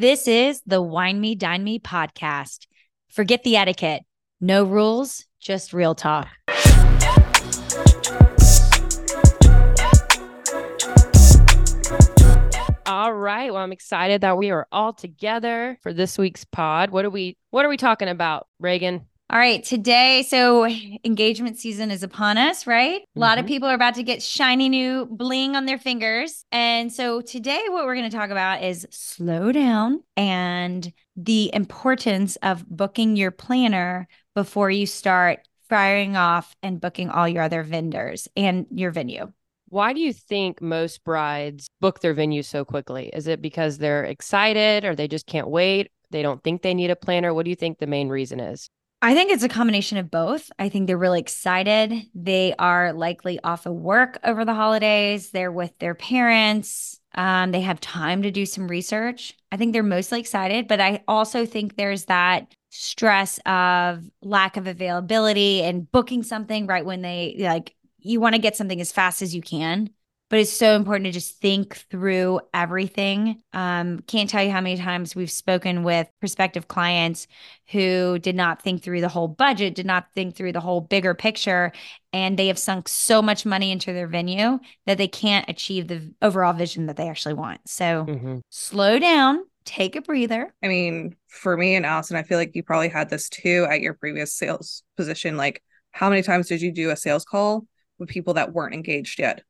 This is the Wine Me, Dine Me podcast. Forget the etiquette. No rules, just real talk. All right. Well, I'm excited that we are all together for this week's pod. What are we what are we talking about, Reagan? All right, today, so engagement season is upon us, right? A lot of Mhm. people are about to get shiny new bling on their fingers. And so today, what we're going to talk about is slow down and the importance of booking your planner before you start firing off and booking all your other vendors and your venue. Why do you think most brides book their venue so quickly? Is it because they're excited or they just can't wait? They don't think they need a planner? What do you think the main reason is? I think it's a combination of both. I think they're really excited. They are likely off of work over the holidays. They're with their parents. Um, they have time to do some research. I think they're mostly excited, but I also think there's that stress of lack of availability and booking something right when they like you want to get something as fast as you can. But it's so important to just think through everything. Um, can't tell you how many times we've spoken with prospective clients who did not think through the whole budget, did not think through the whole bigger picture, and they have sunk so much money into their venue that they can't achieve the overall vision that they actually want. So Mhm. slow down, take a breather. I mean, for me and Allison, I feel like you probably had this too at your previous sales position. Like, how many times did you do a sales call with people that weren't engaged yet?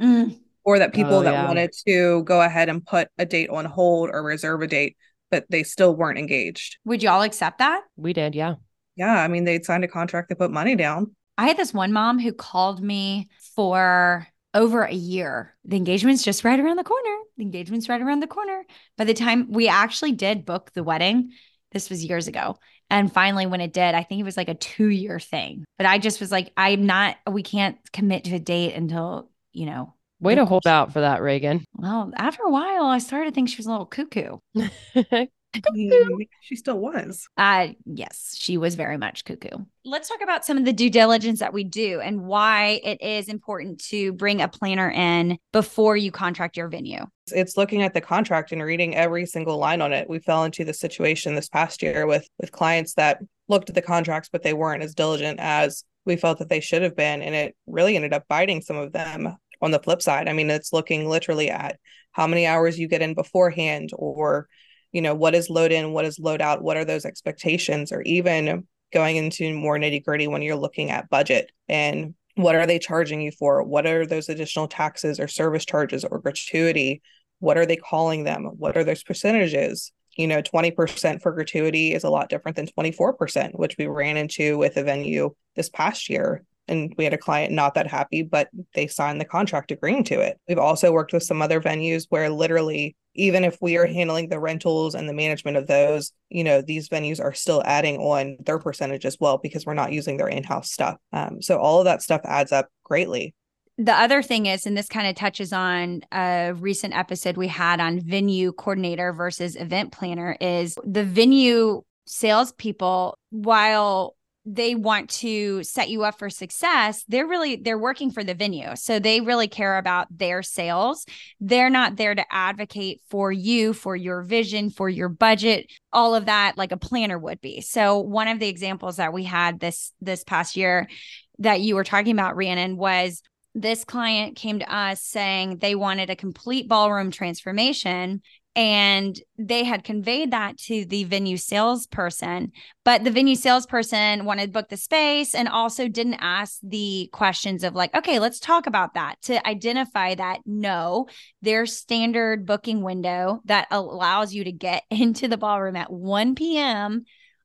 Mm, Or that people Oh, that yeah. wanted to go ahead and put a date on hold or reserve a date, but they still weren't engaged? would y'all accept that? We did, yeah. Yeah. I mean, they'd signed a contract they put money down. I had this one mom who called me for over a year. The engagement's just right around the corner. The engagement's right around the corner. By the time we actually did book the wedding, this was years ago. And finally, when it did, I think it was like a two year thing. But I just was like, I'm not, we can't commit to a date until, you know, Way to hold out for that, Reagan. well, after a while, I started to think she was a little cuckoo. Mm, she still was. Uh yes, she was very much cuckoo. Let's talk about some of the due diligence that we do and why it is important to bring a planner in before you contract your venue. It's looking at the contract and reading every single line on it. We fell into the situation this past year with with clients that looked at the contracts, but they weren't as diligent as we felt that they should have been. And it really ended up biting some of them on the flip side. I mean, it's looking literally at how many hours you get in beforehand or you know what is load in what is load out what are those expectations or even going into more nitty gritty when you're looking at budget and what are they charging you for? What are those additional taxes or service charges or gratuity? What are they calling them? What are those percentages? You know 20% for gratuity is a lot different than 24% which we ran into with a venue this past year and we had a client not that happy but they signed the contract agreeing to it. We've also worked with some other venues where literally even if we are handling the rentals and the management of those you know these venues are still adding on their percentage as well because we're not using their in-house stuff. Um, so all of that stuff adds up greatly. The other thing is, and this kind of touches on a recent episode we had on venue coordinator versus event planner, is the venue salespeople, while they want to set you up for success they're really they're working for the venue. So they really care about their sales. They're not there to advocate for you for your vision for your budget. All of that like a planner would be. So one of the examples that we had this this past year that you were talking about rhiannon was this client came to us saying they wanted a complete ballroom transformation and they had conveyed that to the venue salesperson but the venue salesperson wanted to book the space and also didn't ask the questions of like okay let's talk about that to identify that no their standard booking window that allows you to get into the ballroom at 1 p.m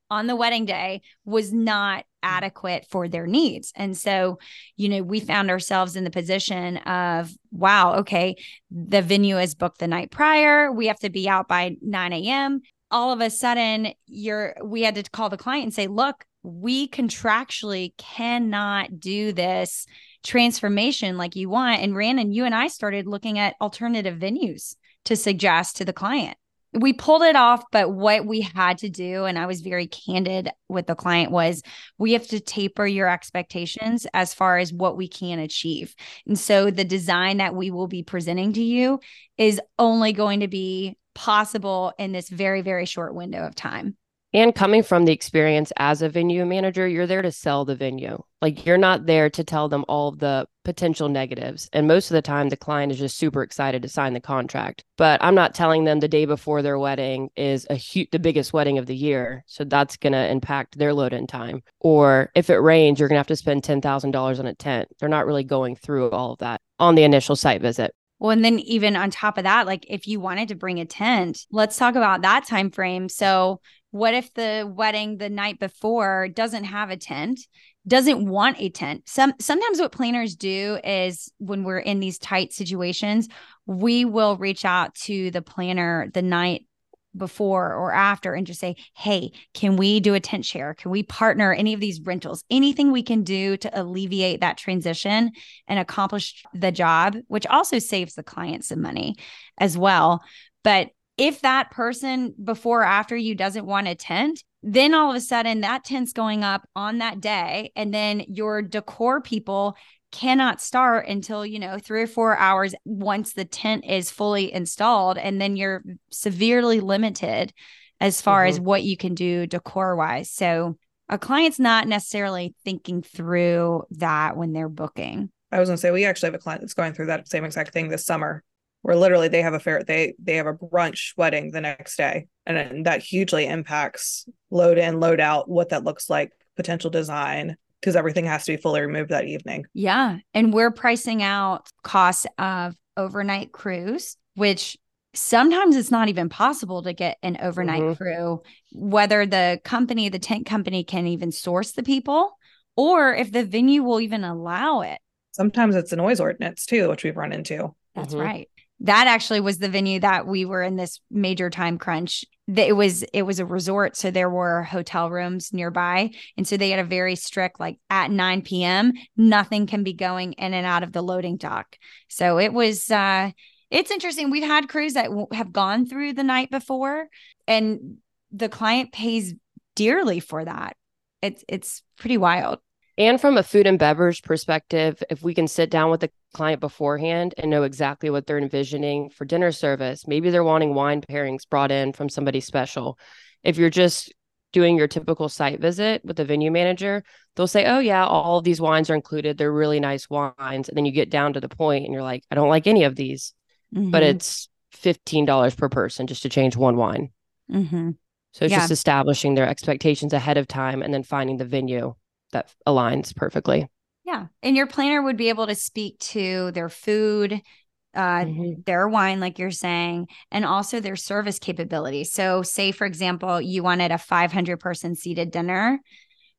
on the wedding day was not Mm-hmm. adequate for their needs. And so, you know, we found ourselves in the position of, wow, okay, the venue is booked the night prior. We have to be out by 9 a.m. All of a sudden, you're we had to call the client and say, look, we contractually cannot do this transformation like you want. And Rhiannon, you and I started looking at alternative venues to suggest to the client we pulled it off but what we had to do and i was very candid with the client was we have to taper your expectations as far as what we can achieve and so the design that we will be presenting to you is only going to be possible in this very, very short window of time. And coming from the experience as a venue manager, you're there to sell the venue. Like you're not there to tell them all the potential negatives. And most of the time, the client is just super excited to sign the contract. But I'm not telling them the day before their wedding is a huge, the biggest wedding of the year. So that's going to impact their load in time. Or if it rains, you're going to have to spend $10,000 on a tent. They're not really going through all of that on the initial site visit. Well, and then even on top of that, like if you wanted to bring a tent, let's talk about that time frame. So, what if the wedding the night before doesn't have a tent, doesn't want a tent? Some sometimes what planners do is when we're in these tight situations, we will reach out to the planner the night before or after and just say, hey, can we do a tent share? Can we partner any of these rentals? Anything we can do to alleviate that transition and accomplish the job, which also saves the client some money as well. But if that person before or after you doesn't want a tent, then all of a sudden that tent's going up on that day. And then your decor people cannot start until you know three or four hours once the tent is fully installed and then you're severely limited as far mm-hmm. as what you can do decor wise so a client's not necessarily thinking through that when they're booking i was going to say we actually have a client that's going through that same exact thing this summer where literally they have a fair they they have a brunch wedding the next day and that hugely impacts load in load out what that looks like potential design because everything has to be fully removed that evening. Yeah. And we're pricing out costs of overnight crews, which sometimes it's not even possible to get an overnight mm-hmm. crew, whether the company, the tent company can even source the people or if the venue will even allow it. Sometimes it's a noise ordinance too, which we've run into. That's mm-hmm. right that actually was the venue that we were in this major time crunch. It was it was a resort so there were hotel rooms nearby. And so they had a very strict like at 9 p.m nothing can be going in and out of the loading dock. So it was uh it's interesting. We've had crews that have gone through the night before and the client pays dearly for that. It's it's pretty wild and from a food and beverage perspective, if we can sit down with the client beforehand and know exactly what they're envisioning for dinner service, maybe they're wanting wine pairings brought in from somebody special. If you're just doing your typical site visit with the venue manager, they'll say, Oh, yeah, all of these wines are included. They're really nice wines. And then you get down to the point and you're like, I don't like any of these, mm-hmm. but it's $15 per person just to change one wine. Mm-hmm. So it's yeah. just establishing their expectations ahead of time and then finding the venue that aligns perfectly. Yeah. And your planner would be able to speak to their food, uh, mm-hmm. their wine, like you're saying, and also their service capability. So, say, for example, you wanted a 500 person seated dinner.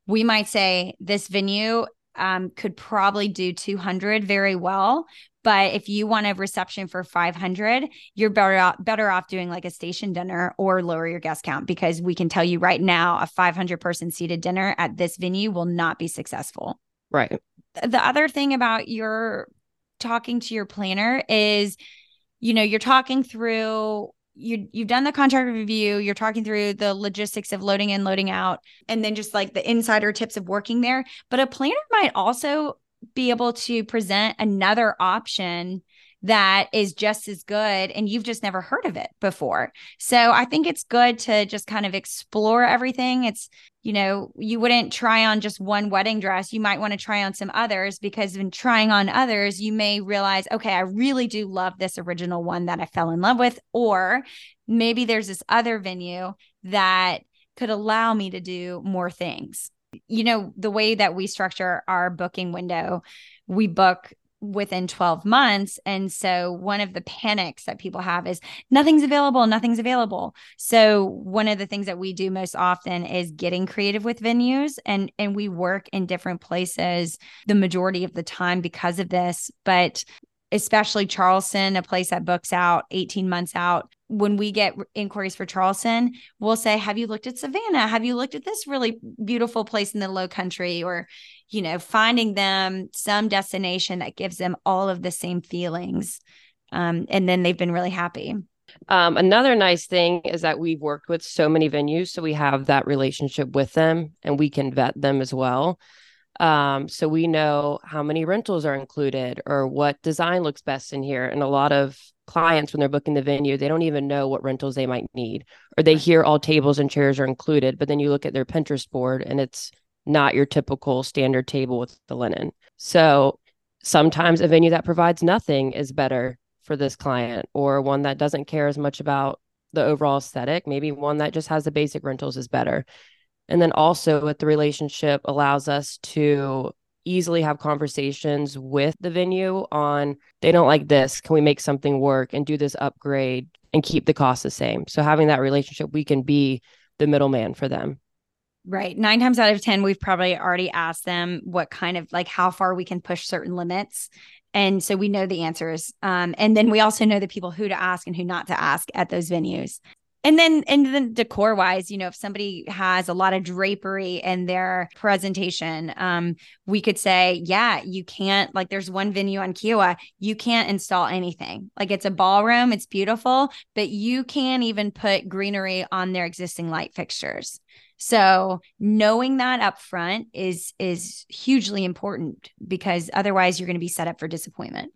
We might say this venue um, could probably do 200 very well. But if you want a reception for 500, you're better off, better off doing like a station dinner or lower your guest count because we can tell you right now a 500 person seated dinner at this venue will not be successful. Right. The other thing about your talking to your planner is, you know, you're talking through you you've done the contract review you're talking through the logistics of loading in loading out and then just like the insider tips of working there. But a planner might also be able to present another option that is just as good and you've just never heard of it before. So I think it's good to just kind of explore everything. It's, you know, you wouldn't try on just one wedding dress. You might want to try on some others because in trying on others, you may realize, okay, I really do love this original one that I fell in love with. Or maybe there's this other venue that could allow me to do more things you know, the way that we structure our booking window, we book within 12 months. And so one of the panics that people have is nothing's available, nothing's available. So one of the things that we do most often is getting creative with venues and and we work in different places the majority of the time because of this, but especially Charleston, a place that books out 18 months out. When we get inquiries for Charleston, we'll say, Have you looked at Savannah? Have you looked at this really beautiful place in the low country? Or, you know, finding them some destination that gives them all of the same feelings. Um, and then they've been really happy. Um, another nice thing is that we've worked with so many venues, so we have that relationship with them and we can vet them as well. Um, so we know how many rentals are included or what design looks best in here. And a lot of clients when they're booking the venue, they don't even know what rentals they might need, or they hear all tables and chairs are included, but then you look at their Pinterest board and it's not your typical standard table with the linen. So sometimes a venue that provides nothing is better for this client, or one that doesn't care as much about the overall aesthetic. Maybe one that just has the basic rentals is better. And then also with the relationship allows us to easily have conversations with the venue on they don't like this. Can we make something work and do this upgrade and keep the cost the same? So having that relationship we can be the middleman for them. Right. Nine times out of ten we've probably already asked them what kind of like how far we can push certain limits. And so we know the answers. Um, and then we also know the people who to ask and who not to ask at those venues and then and then decor wise you know if somebody has a lot of drapery in their presentation um we could say yeah you can't like there's one venue on Kiawah you can't install anything. Like it's a ballroom it's beautiful but you can't even put greenery on their existing light fixtures. So knowing that up front is is hugely important because otherwise you're going to be set up for disappointment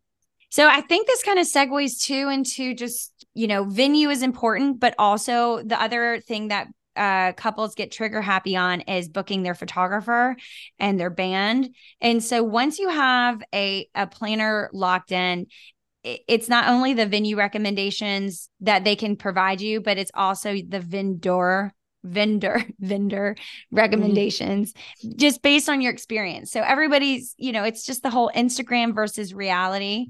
so I think this kind of segues too into just, you know, venue is important, but also the other thing that uh, couples get trigger happy on is booking their photographer and their band. And so once you have a, a planner locked in, it's not only the venue recommendations that they can provide you, but it's also the vendor vendor vendor mm-hmm. recommendations mm-hmm. just based on your experience so everybody's you know it's just the whole instagram versus reality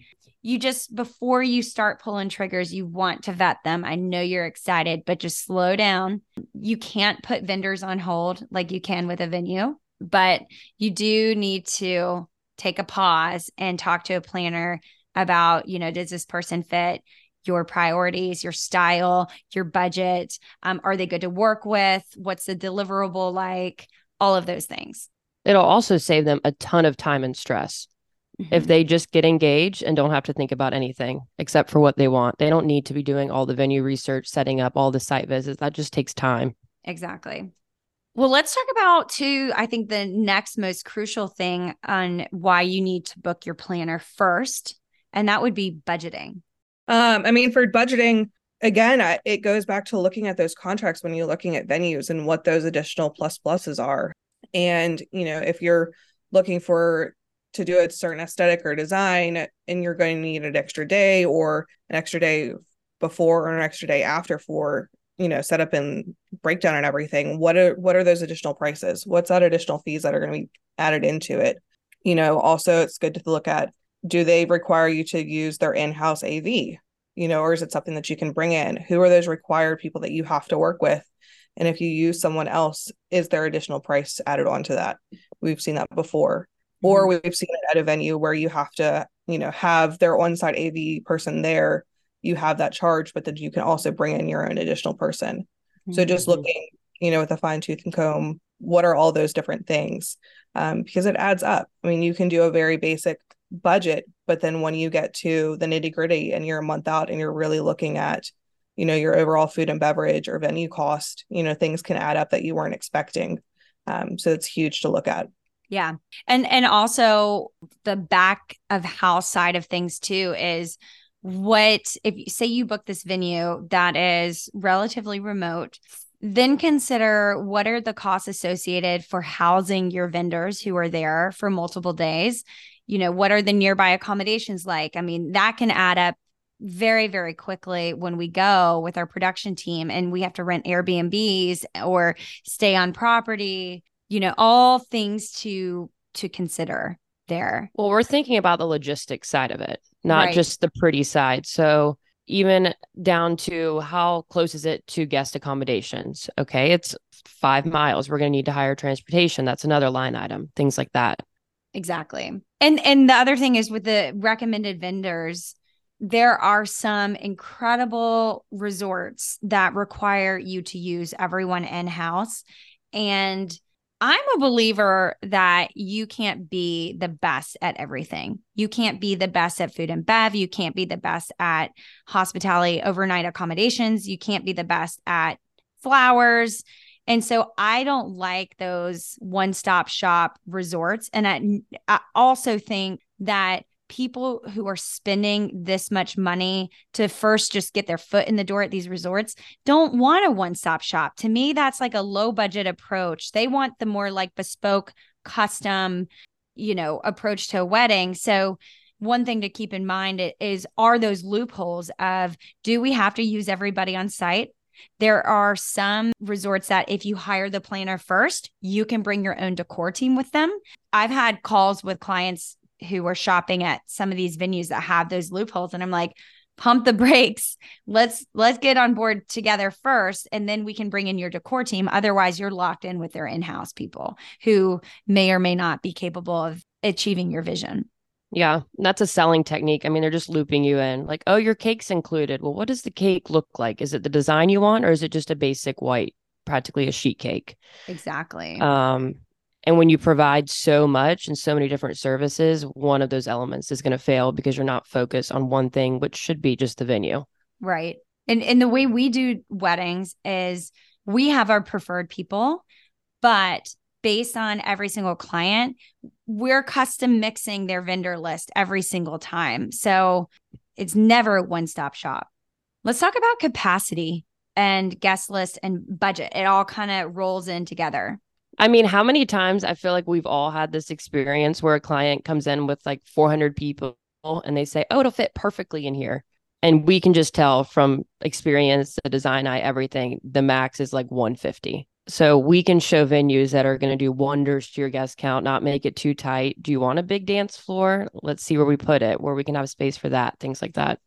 you just before you start pulling triggers you want to vet them. I know you're excited but just slow down. You can't put vendors on hold like you can with a venue but you do need to take a pause and talk to a planner about you know does this person fit your priorities your style your budget? Um, are they good to work with? What's the deliverable like? All of those things. It'll also save them a ton of time and stress Mm-hmm. If they just get engaged and don't have to think about anything except for what they want, they don't need to be doing all the venue research, setting up all the site visits. That just takes time. Exactly. Well, let's talk about too. I think the next most crucial thing on why you need to book your planner first, and that would be budgeting. Um, I mean, for budgeting, again, I, it goes back to looking at those contracts when you're looking at venues and what those additional plus pluses are. And you know, if you're looking for to do a certain aesthetic or design and you're going to need an extra day or an extra day before or an extra day after for you know setup and breakdown and everything. What are what are those additional prices? What's that additional fees that are going to be added into it? You know also it's good to look at do they require you to use their in-house av you know or is it something that you can bring in? Who are those required people that you have to work with? And if you use someone else is there additional price added onto that? We've seen that before or mm-hmm. we've seen it at a venue where you have to you know have their on-site av person there you have that charge but then you can also bring in your own additional person mm-hmm. so just mm-hmm. looking you know with a fine tooth and comb what are all those different things um, because it adds up i mean you can do a very basic budget but then when you get to the nitty gritty and you're a month out and you're really looking at you know your overall food and beverage or venue cost you know things can add up that you weren't expecting um, so it's huge to look at yeah. And and also the back of house side of things too is what if you say you book this venue that is relatively remote then consider what are the costs associated for housing your vendors who are there for multiple days? You know what are the nearby accommodations like? I mean that can add up very very quickly when we go with our production team and we have to rent airbnbs or stay on property you know all things to to consider there. Well we're thinking about the logistics side of it not right. just the pretty side. So even down to how close is it to guest accommodations? Okay it's five miles. We're going to need to hire transportation. That's another line item things like that. Exactly. And and the other thing is with the recommended vendors there are some incredible resorts that require you to use everyone in house and I'm a believer that you can't be the best at everything. You can't be the best at food and bev. You can't be the best at hospitality, overnight accommodations. You can't be the best at flowers. And so I don't like those one stop shop resorts. And I, I also think that people who are spending this much money to first just get their foot in the door at these resorts don't want a one-stop shop. To me, that's like a low budget approach. They want the more like bespoke, custom, you know, approach to a wedding. So one thing to keep in mind is are those loopholes of do we have to use everybody on site there are some resorts that if you hire the planner first, you can bring your own decor team with them. I've had calls with clients who are shopping at some of these venues that have those loopholes and I'm like, pump the brakes. Let's let's get on board together first and then we can bring in your decor team. Otherwise, you're locked in with their in-house people who may or may not be capable of achieving your vision. Yeah, that's a selling technique. I mean, they're just looping you in like, oh, your cake's included. Well, what does the cake look like? Is it the design you want or is it just a basic white, practically a sheet cake? Exactly. Um, and when you provide so much and so many different services, one of those elements is going to fail because you're not focused on one thing, which should be just the venue. Right. And and the way we do weddings is we have our preferred people, but based on every single client, we're custom mixing their vendor list every single time. So it's never a one stop shop. Let's talk about capacity and guest list and budget. It all kind of rolls in together. I mean, how many times I feel like we've all had this experience where a client comes in with like 400 people and they say, oh, it'll fit perfectly in here. And we can just tell from experience, the design eye, everything, the max is like 150. So we can show venues that are going to do wonders to your guest count, not make it too tight. Do you want a big dance floor? Let's see where we put it, where we can have space for that, things like that.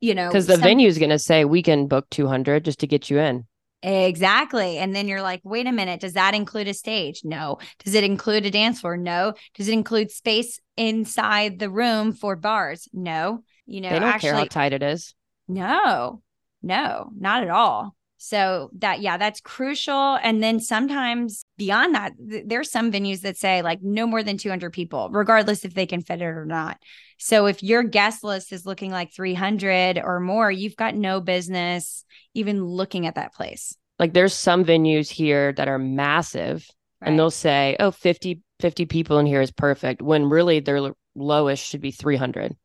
You know, because the some- venue is going to say we can book 200 just to get you in. Exactly. And then you're like, wait a minute, does that include a stage? No. Does it include a dance floor? No. Does it include space inside the room for bars? No. You know, they don't actually, care how tight it is. No, no, not at all. So that, yeah, that's crucial. And then sometimes beyond that, th- there's some venues that say like no more than 200 people, regardless if they can fit it or not. So if your guest list is looking like 300 or more, you've got no business even looking at that place. Like there's some venues here that are massive right. and they'll say, oh, 50, 50 people in here is perfect when really their lowest should be 300.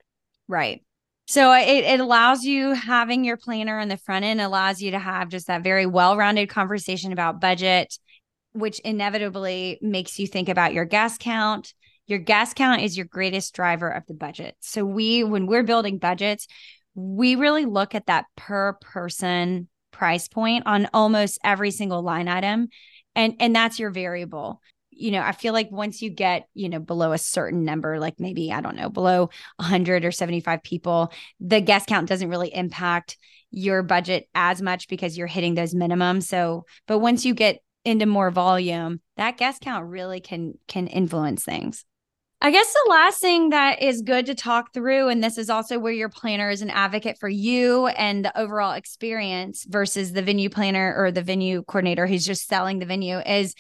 Right. So uh, it, it allows you having your planner on the front end allows you to have just that very well-rounded conversation about budget, which inevitably makes you think about your guest count. Your guest count is your greatest driver of the budget. So we, when we're building budgets, we really look at that per person price point on almost every single line item. And, and that's your variable you know, I feel like once you get, you know, below a certain number, like maybe, I don't know, below 100 or 75 people, the guest count doesn't really impact your budget as much because you're hitting those minimums. So, but once you get into more volume, that guest count really can can influence things. I guess the last thing that is good to talk through, and this is also where your planner is an advocate for you and the overall experience versus the venue planner or the venue coordinator who's just selling the venue, is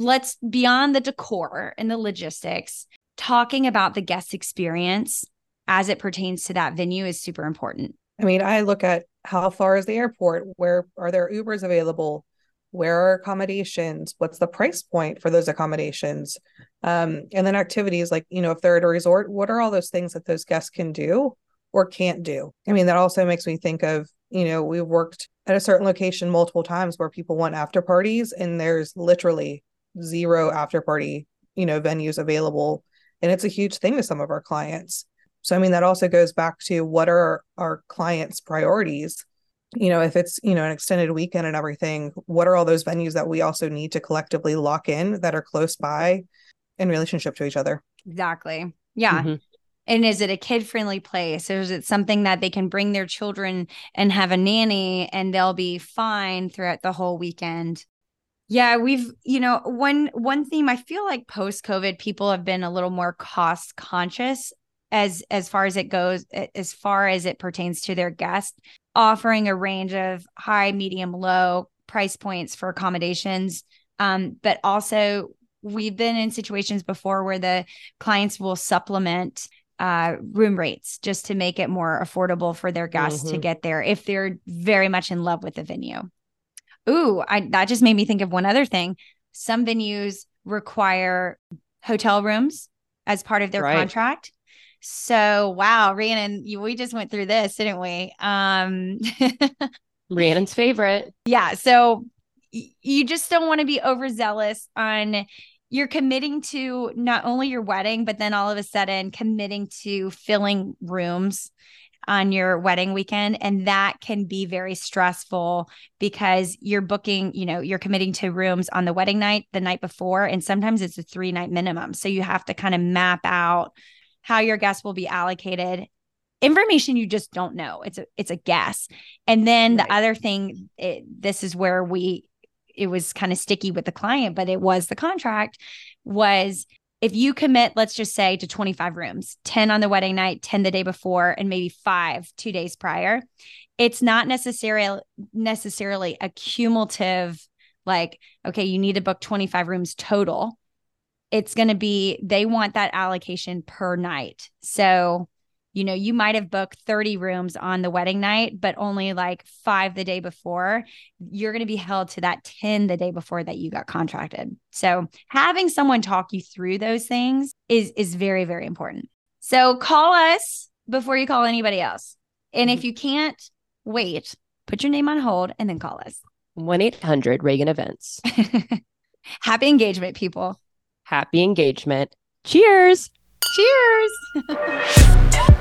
let's beyond the decor and the logistics, talking about the guest experience as it pertains to that venue is super important. I mean, I look at how far is the airport? Where are there Ubers available? Where are accommodations? What's the price point for those accommodations? Um, and then activities like, you know, if they're at a resort, what are all those things that those guests can do or can't do? I mean, that also makes me think of, you know, we've worked at a certain location multiple times where people want after parties and there's literally zero after party, you know, venues available. And it's a huge thing to some of our clients. So, I mean, that also goes back to what are our clients' priorities? You know, if it's, you know, an extended weekend and everything, what are all those venues that we also need to collectively lock in that are close by in relationship to each other? Exactly. Yeah. Mm-hmm. And is it a kid friendly place? Or is it something that they can bring their children and have a nanny and they'll be fine throughout the whole weekend? Yeah, we've, you know, one one theme I feel like post COVID people have been a little more cost conscious as as far as it goes as far as it pertains to their guests, offering a range of high, medium, low price points for accommodations. Um, but also we've been in situations before where the clients will supplement uh, room rates just to make it more affordable for their guests mm-hmm. to get there if they're very much in love with the venue. Ooh, I that just made me think of one other thing. Some venues require hotel rooms as part of their right. contract. So wow, Rhiannon, you, we just went through this, didn't we? Um Rhiannon's favorite. Yeah. So y- you just don't want to be overzealous on you're committing to not only your wedding, but then all of a sudden committing to filling rooms on your wedding weekend. And that can be very stressful because you're booking, you know, you're committing to rooms on the wedding night, the night before, and sometimes it's a three night minimum. So you have to kind of map out how your guests will be allocated information you just don't know it's a it's a guess and then right. the other thing it, this is where we it was kind of sticky with the client but it was the contract was if you commit let's just say to 25 rooms 10 on the wedding night 10 the day before and maybe 5 2 days prior it's not necessarily necessarily a cumulative like okay you need to book 25 rooms total. It's going to be they want that allocation per night. So you know, you might have booked 30 rooms on the wedding night, but only like five the day before. You're going to be held to that 10 the day before that you got contracted. So having someone talk you through those things is is very, very important. So call us before you call anybody else. And if mm-hmm. you can't wait, put your name on hold and then call us. 1 800 Reagan Events. Happy engagement, people. Happy engagement. Cheers. Cheers.